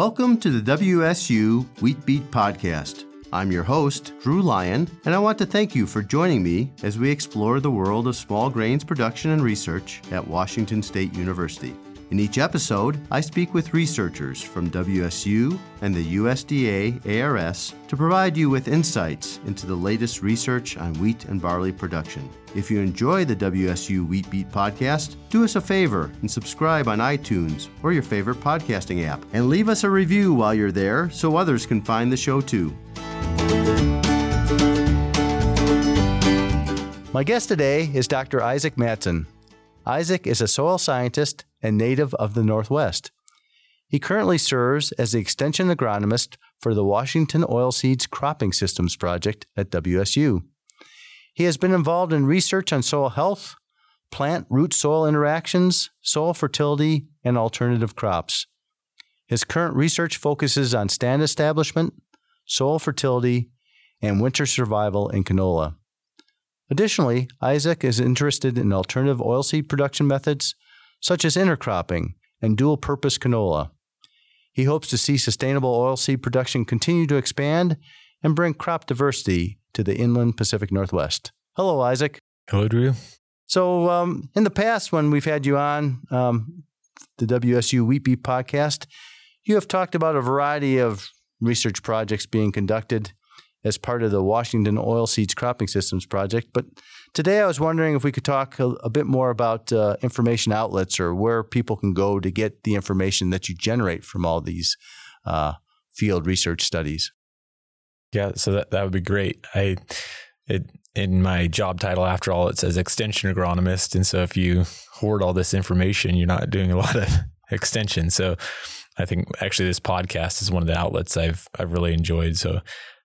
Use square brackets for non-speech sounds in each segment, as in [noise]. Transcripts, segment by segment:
Welcome to the WSU Wheat Beat Podcast. I'm your host, Drew Lyon, and I want to thank you for joining me as we explore the world of small grains production and research at Washington State University. In each episode, I speak with researchers from WSU and the USDA ARS to provide you with insights into the latest research on wheat and barley production. If you enjoy the WSU Wheat Beat podcast, do us a favor and subscribe on iTunes or your favorite podcasting app. And leave us a review while you're there so others can find the show too. My guest today is Dr. Isaac Madsen. Isaac is a soil scientist and native of the Northwest. He currently serves as the extension agronomist for the Washington Oilseeds Cropping Systems Project at WSU. He has been involved in research on soil health, plant root soil interactions, soil fertility, and alternative crops. His current research focuses on stand establishment, soil fertility, and winter survival in canola. Additionally, Isaac is interested in alternative oilseed production methods such as intercropping and dual purpose canola. He hopes to see sustainable oilseed production continue to expand and bring crop diversity to the inland Pacific Northwest. Hello, Isaac. Hello, Drew. So, um, in the past, when we've had you on um, the WSU Wheat Beat podcast, you have talked about a variety of research projects being conducted as part of the Washington Oilseeds Cropping Systems project. But today I was wondering if we could talk a, a bit more about uh, information outlets or where people can go to get the information that you generate from all these uh, field research studies. Yeah, so that, that would be great. I it in my job title after all it says extension agronomist and so if you hoard all this information you're not doing a [laughs] lot of extension. So I think actually this podcast is one of the outlets I've I've really enjoyed. So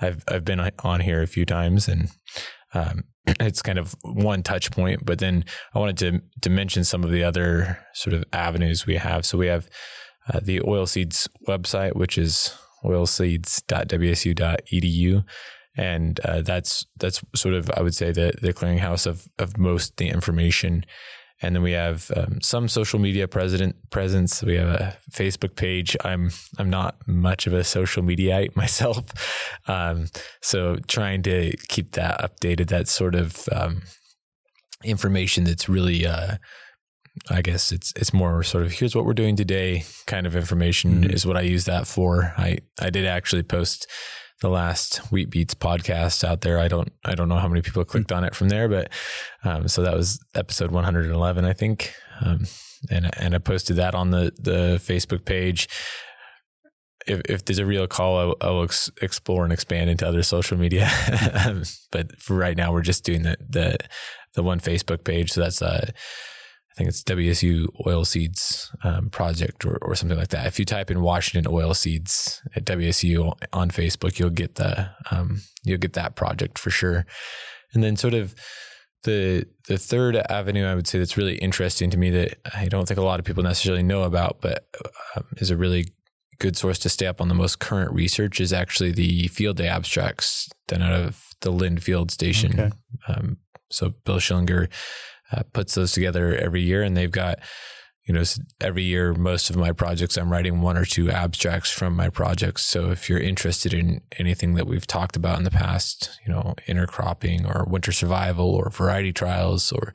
I've I've been on here a few times, and um, it's kind of one touch point. But then I wanted to to mention some of the other sort of avenues we have. So we have uh, the oilseeds website, which is oilseeds.wsu.edu, and uh, that's that's sort of I would say the the clearinghouse of of most the information and then we have um, some social media president presence. We have a Facebook page. I'm I'm not much of a social mediaite [laughs] myself, um, so trying to keep that updated. That sort of um, information that's really. Uh, I guess it's it's more sort of here's what we're doing today kind of information mm-hmm. is what I use that for. I I did actually post the last Wheat Beats podcast out there. I don't I don't know how many people clicked on it from there, but um, so that was episode 111, I think. Um, and and I posted that on the the Facebook page. If, if there's a real call, I'll, I'll ex- explore and expand into other social media. [laughs] but for right now, we're just doing the the the one Facebook page. So that's uh I think it's WSU Oilseeds um, Project or, or something like that. If you type in Washington Oilseeds at WSU on Facebook, you'll get the um, you'll get that project for sure. And then sort of the the third avenue I would say that's really interesting to me that I don't think a lot of people necessarily know about, but um, is a really good source to stay up on the most current research is actually the field day abstracts done out of the Lind Field Station. Okay. Um, so Bill Schillinger uh, puts those together every year, and they've got you know every year most of my projects i'm writing one or two abstracts from my projects. So if you're interested in anything that we've talked about in the past you know intercropping or winter survival or variety trials or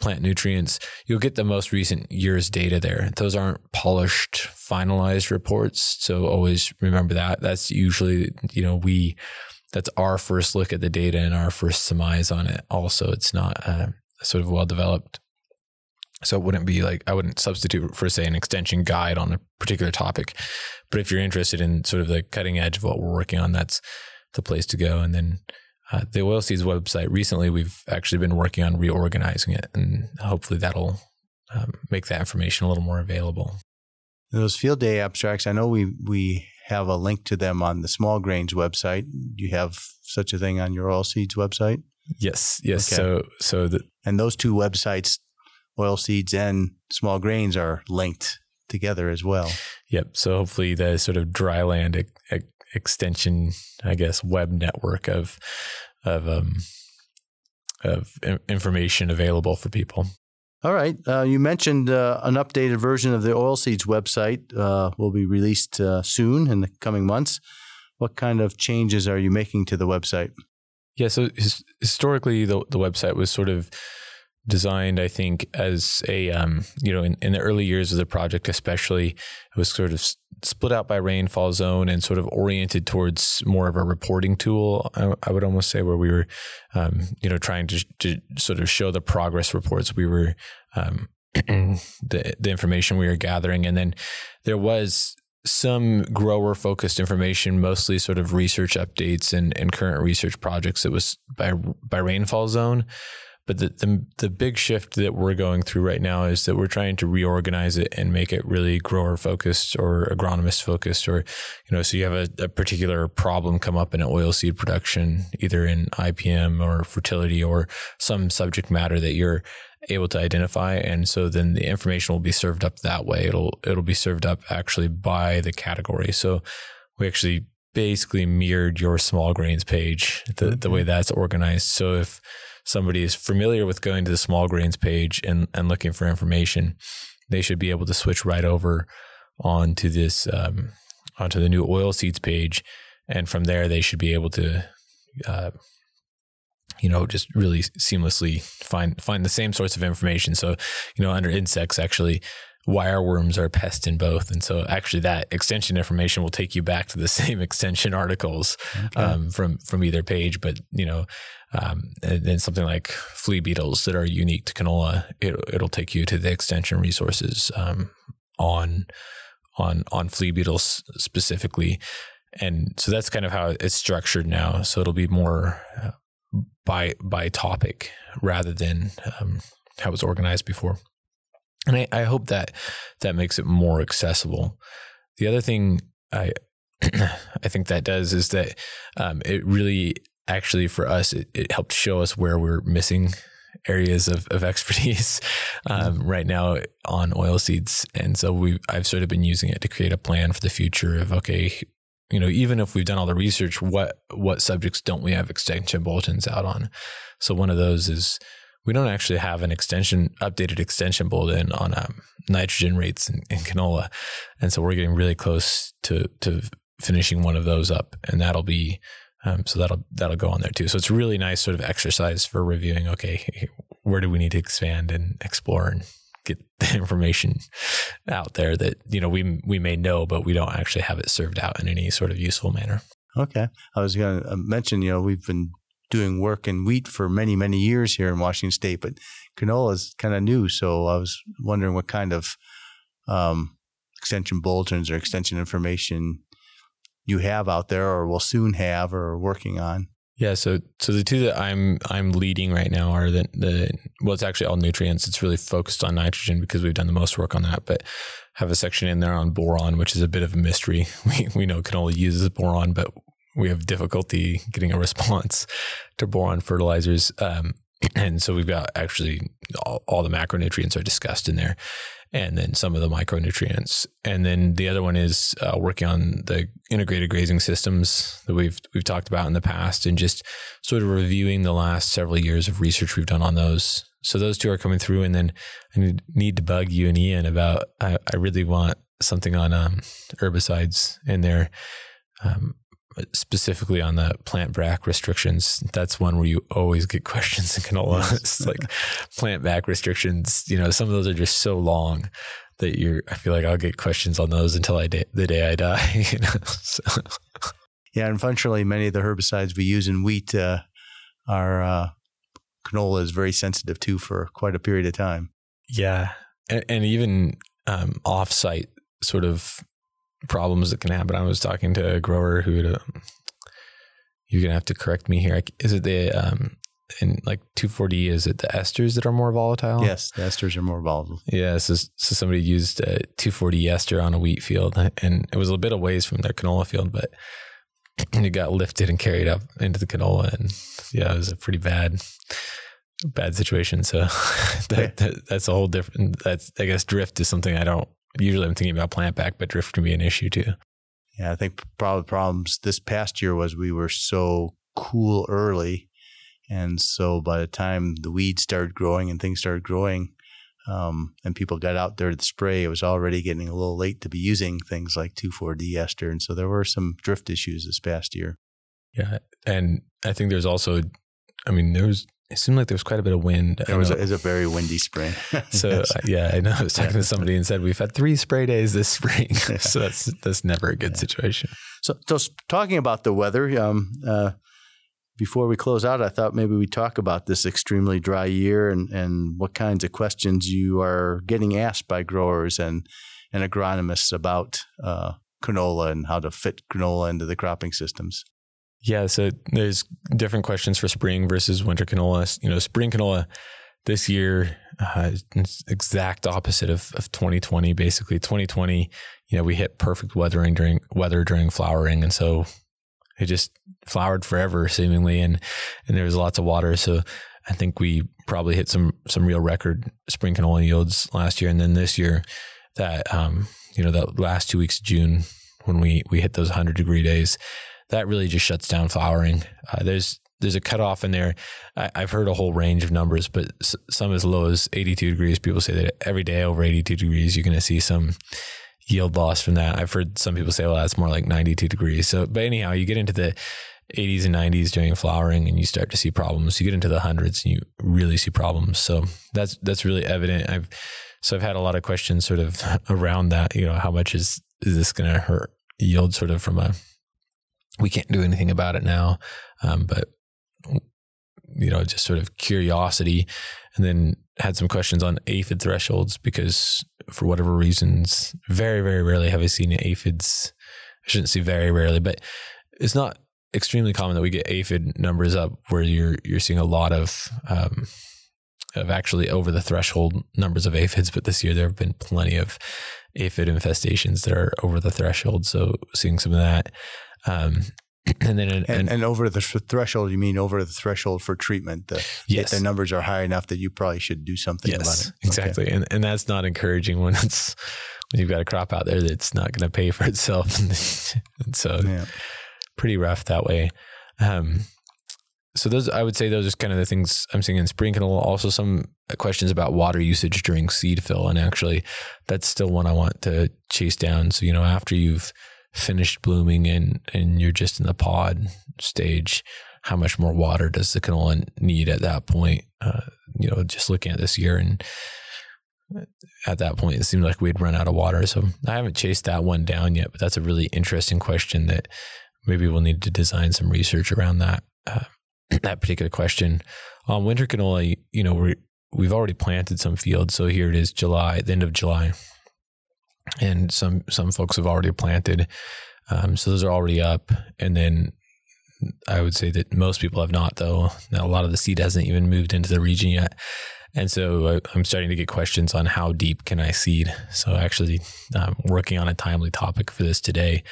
plant nutrients you'll get the most recent year's data there. Those aren't polished finalized reports. So always remember that. That's usually you know we that's our first look at the data and our first surmise on it. Also it's not uh, sort of well developed. So it wouldn't be like I wouldn't substitute for say an extension guide on a particular topic. But if you're interested in sort of the cutting edge of what we're working on, that's the place to go. And then uh, the oilseeds website recently we've actually been working on reorganizing it and hopefully that'll um, make that information a little more available those field day abstracts i know we we have a link to them on the small grains website do you have such a thing on your oilseeds website Yes, yes. Okay. So, so the, and those two websites, oil seeds and small grains, are linked together as well. Yep. So hopefully the sort of dryland e- extension, I guess, web network of of um, of information available for people. All right. Uh, you mentioned uh, an updated version of the oilseeds website uh, will be released uh, soon in the coming months. What kind of changes are you making to the website? Yeah. So his, historically, the the website was sort of designed, I think, as a um, you know, in, in the early years of the project, especially, it was sort of split out by rainfall zone and sort of oriented towards more of a reporting tool. I, I would almost say where we were, um, you know, trying to, to sort of show the progress reports we were, um, [clears throat] the the information we were gathering, and then there was some grower focused information, mostly sort of research updates and, and current research projects. It was by by rainfall zone. But the, the, the big shift that we're going through right now is that we're trying to reorganize it and make it really grower focused or agronomist focused, or you know, so you have a, a particular problem come up in oilseed production, either in IPM or fertility or some subject matter that you're able to identify, and so then the information will be served up that way. It'll it'll be served up actually by the category. So we actually basically mirrored your small grains page the, the mm-hmm. way that's organized. So if somebody is familiar with going to the small grains page and, and looking for information, they should be able to switch right over onto this um, onto the new oil seeds page, and from there they should be able to, uh, you know, just really seamlessly find find the same sorts of information. So, you know, under insects, actually, wireworms are a pest in both. And so actually that extension information will take you back to the [laughs] same extension articles okay. um, from, from either page. But, you know, um, and then something like flea beetles that are unique to canola, it, it'll take you to the extension resources um, on, on, on flea beetles specifically. And so that's kind of how it's structured now. So it'll be more uh, by, by topic rather than um, how it was organized before. And I, I hope that that makes it more accessible. The other thing I [clears throat] I think that does is that um, it really actually for us it, it, helped show us where we're missing areas of, of [laughs] expertise um, mm-hmm. right now on oil seeds and so we I've sort of been using it to create a plan for the future of okay you know even if we've done all the research what what subjects don't we have extension bulletins out on so one of those is we don't actually have an extension updated extension bulletin on um, nitrogen rates in, in, canola, and so we're getting really close to to finishing one of those up, and that'll be um, so that'll that'll go on there too. So it's a really nice sort of exercise for reviewing. Okay, where do we need to expand and explore and get [laughs] the information out there that you know we we may know, but we don't actually have it served out in any sort of useful manner. Okay, I was going to mention you know we've been doing work in wheat for many, many years here in Washington State, but canola is kind of new. So I was wondering what kind of um, extension bulletins or extension information you have out there, or will soon have, or are working on. Yeah, so so the two that I'm I'm leading right now are the the well, it's actually all nutrients. It's really focused on nitrogen because we've done the most work on that, but have a section in there on boron, which is a bit of a mystery. [laughs] We we know canola uses boron, but we have difficulty getting a response to boron fertilizers. Um, and so we've got actually all, all, the macronutrients are discussed in there and then some of the micronutrients. And then the other one is uh, working on the integrated grazing systems that we've we've talked about in the past and just sort of reviewing the last several years of research we've done on those. So those two are coming through and then I need to bug you and Ian about I, I really want something on um, herbicides in there. Um, specifically on the plant back restrictions, that's one where you always get [laughs] questions in canola. Yes. [laughs] it's like plant back restrictions, you know, some of those are just so long that you're, I feel like I'll get questions on those until I, the day I die. [laughs] You know? so. Yeah. Unfortunately, many of the herbicides we use in wheat uh, are, uh, canola is very sensitive to for quite a period of time. Yeah. And, and even um, off-site sort of problems that can happen. I was talking to a grower who would, um, you're gonna have to correct me here. Is it the um in like 2,4-D? Is it the esters that are more volatile? Yes, the esters are more volatile. Yeah. So, so somebody used a 2,4-D ester on a wheat field, and it was a bit of ways from their canola field, but [clears throat] it got lifted and carried up into the canola, and yeah, it was a pretty bad bad situation. So [laughs] that, that, that's a whole different. That's I guess drift is something I don't usually I'm thinking about plant back, but drift can be an issue too. Yeah, I think probably the problems this past year was we were so cool early. And so by the time the weeds started growing and things started growing, um, and people got out there to spray, it was already getting a little late to be using things like 2,4-D ester. And so there were some drift issues this past year. Yeah. And I think there's also, I mean, there was, it seemed like there was quite a bit of wind. It was, a, it was a very windy spring. [laughs] so yes. uh, yeah, I know. I was talking yeah. to somebody and said we've had three spray days this spring, [laughs] [laughs] so that's that's never a good yeah. situation. So, so talking about the weather, um, uh, before we close out, I thought maybe we talk about this extremely dry year and, and what kinds of questions you are getting asked by growers and, and agronomists about uh, canola and how to fit canola into the cropping systems. Yeah, so there's different questions for spring versus winter canola. You know, spring canola this year uh, exact opposite of, of 2020. Basically, 2020, you know, we hit perfect weathering during weather during flowering, and so it just flowered forever seemingly, and and there was lots of water. So I think we probably hit some some real record spring canola yields last year, and then this year that um, you know that last two weeks of June when we we hit those 100 degree days, that really just shuts down flowering. Uh, there's there's a cutoff in there. I, have heard a whole range of numbers, but some as low as 82 degrees. People say that every day over 82 degrees, you're going to see some yield loss from that. I've heard some people say, well, that's more like 92 degrees. So, but anyhow, you get into the 80s and 90s during flowering and you start to see problems. You get into the hundreds and you really see problems. So that's, that's really evident. I've, so I've had a lot of questions sort of [laughs] around that, you know, how much is, is this going to hurt yield sort of from a, we can't do anything about it now. Um, but you know, just sort of curiosity and then had some questions on aphid thresholds because for whatever reasons, very, very rarely have I seen aphids. I shouldn't say very rarely, but it's not extremely common that we get aphid numbers up where you're you're seeing a lot of um, of actually over the threshold numbers of aphids. But this year there have been plenty of aphid infestations that are over the threshold. So seeing some of that. Um, and then and, and, and, over the threshold you mean over the threshold for treatment the, yes. the numbers are high enough that you probably should do something yes, about it exactly okay. and and that's not encouraging when it's when you've got a crop out there that's not going to pay for [laughs] itself and so yeah. pretty rough that way um, so those i would say those are kind of the things i'm seeing in spring canola also some questions about water usage during seed fill and actually that's still one i want to chase down so you know after you've finished blooming and and you're just in the pod stage, how much more water does the canola need at that point? Uh, you know, just looking at this year and at that point, it seemed like we'd run out of water. So I haven't chased that one down yet, but that's a really interesting question that maybe we'll need to design some research around that uh, [clears throat] that particular question. On winter canola, you know, we we've already planted some fields, so here it is, July, the end of July and some some folks have already planted. Um, so those are already up, and then I would say that most people have not, though. Now, a lot of the seed hasn't even moved into the region yet. And so I'm starting to get questions on how deep can I seed. So actually, I'm um, working on a timely topic for this today,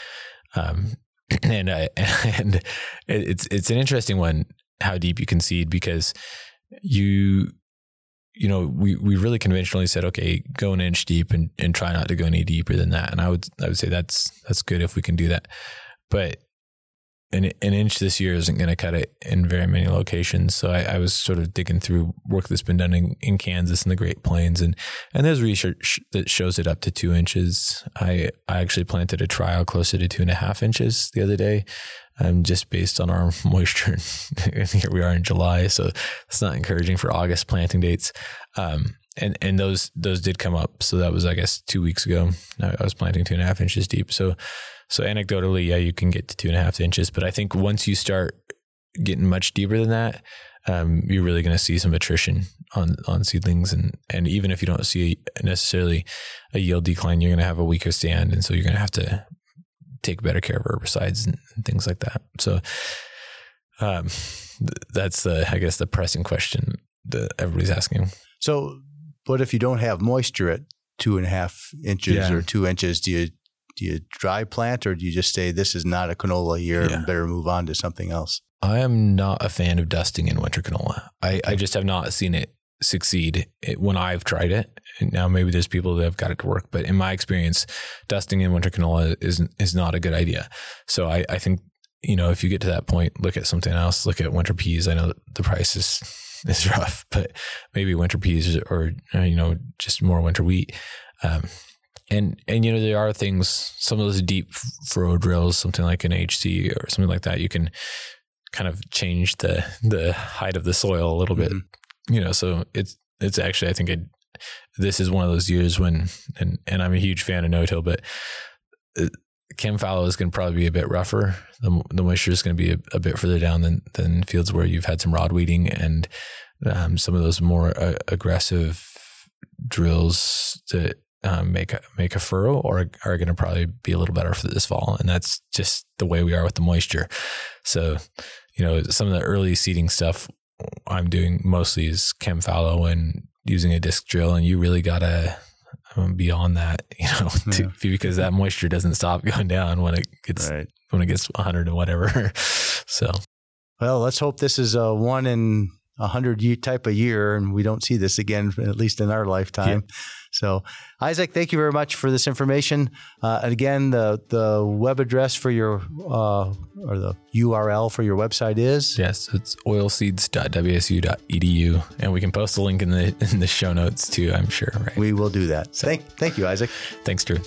um, [clears throat] and I, [laughs] and it's it's an interesting one how deep you can seed because you you know, we, we really conventionally said, okay, go an inch deep and, and try not to go any deeper than that. And I would, I would say that's, that's good if we can do that. But an, an inch this year isn't going to cut it in very many locations. So I, I, was sort of digging through work that's been done in, in Kansas and the Great Plains, and and there's research that shows it up to two inches. I I actually planted a trial closer to two and a half inches the other day, um, just based on our [laughs] moisture. [laughs] here we are in July, so it's not encouraging for August planting dates. Um, and and those those did come up. So that was I guess two weeks ago. I was planting two and a half inches deep. So so anecdotally, yeah, you can get to two and a half inches. But I think once you start getting much deeper than that, um, you're really going to see some attrition on on seedlings, and and even if you don't see necessarily a yield decline, you're going to have a weaker stand, and so you're going to have to take better care of herbicides and, and things like that. So um, th- that's the, I guess, the pressing question that everybody's asking. So, what if you don't have moisture at two and a half inches yeah. or two inches? Do you do you dry plant or do you just say this is not a canola year yeah. and better move on to something else? I am not a fan of dusting in winter canola. I, I just have not seen it succeed when I've tried it. And now maybe there's people that have got it to work, but in my experience, dusting in winter canola is is not a good idea. So I, I think you know if you get to that point, look at something else. Look at winter peas. I know the price is [laughs] is rough, but maybe winter peas or, uh, you know, just more winter wheat. Um, and, and, you know, there are things, some of those deep furrow drills, something like an HC or something like that, you can kind of change the, the height of the soil a little mm-hmm. bit, you know, so it's, it's actually, I think it, this is one of those years when, and, and I'm a huge fan of no-till, but chem fallow is going to probably be a bit rougher. The, the moisture is going to be a, a, bit further down than, than fields where you've had some rod weeding and um, some of those more uh, aggressive drills that um, make a, make a furrow or are going to probably be a little better for this fall. And that's just the way we are with the moisture. So, you know, some of the early seeding stuff I'm doing mostly is chem fallow and using a disc drill. And you really got to um, beyond that, [laughs] you know, to, yeah. because that moisture doesn't stop going down when it gets right. when it gets 100 or whatever. [laughs] so, well, let's hope this is a one in a hundred type of year, and we don't see this again, at least in our lifetime. Yeah. So, Isaac, thank you very much for this information. Uh, again, the the web address for your uh, or the URL for your website is yes, it's oilseeds.wsu.edu, and we can post a link in the in the show notes too. I'm sure. Right? We will do that. So, thank thank you, Isaac. Thanks, Drew.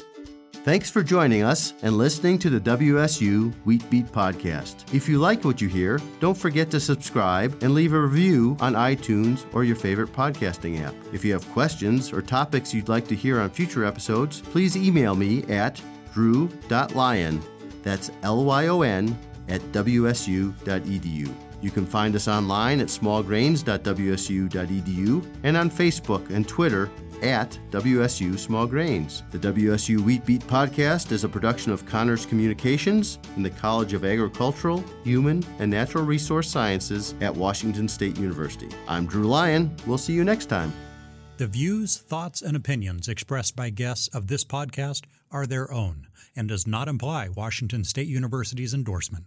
Thanks for joining us and listening to the WSU Wheat Beat podcast. If you like what you hear, don't forget to subscribe and leave a review on iTunes or your favorite podcasting app. If you have questions or topics you'd like to hear on future episodes, please email me at drew.lyon, that's L Y O N, at wsu.edu. You can find us online at smallgrains.wsu.edu and on Facebook and Twitter at WSU Small Grains. The WSU Wheat Beat podcast is a production of CAHNRS Communications in the College of Agricultural, Human, and Natural Resource Sciences at Washington State University. I'm Drew Lyon. We'll see you next time. The views, thoughts, and opinions expressed by guests of this podcast are their own and does not imply Washington State University's endorsement.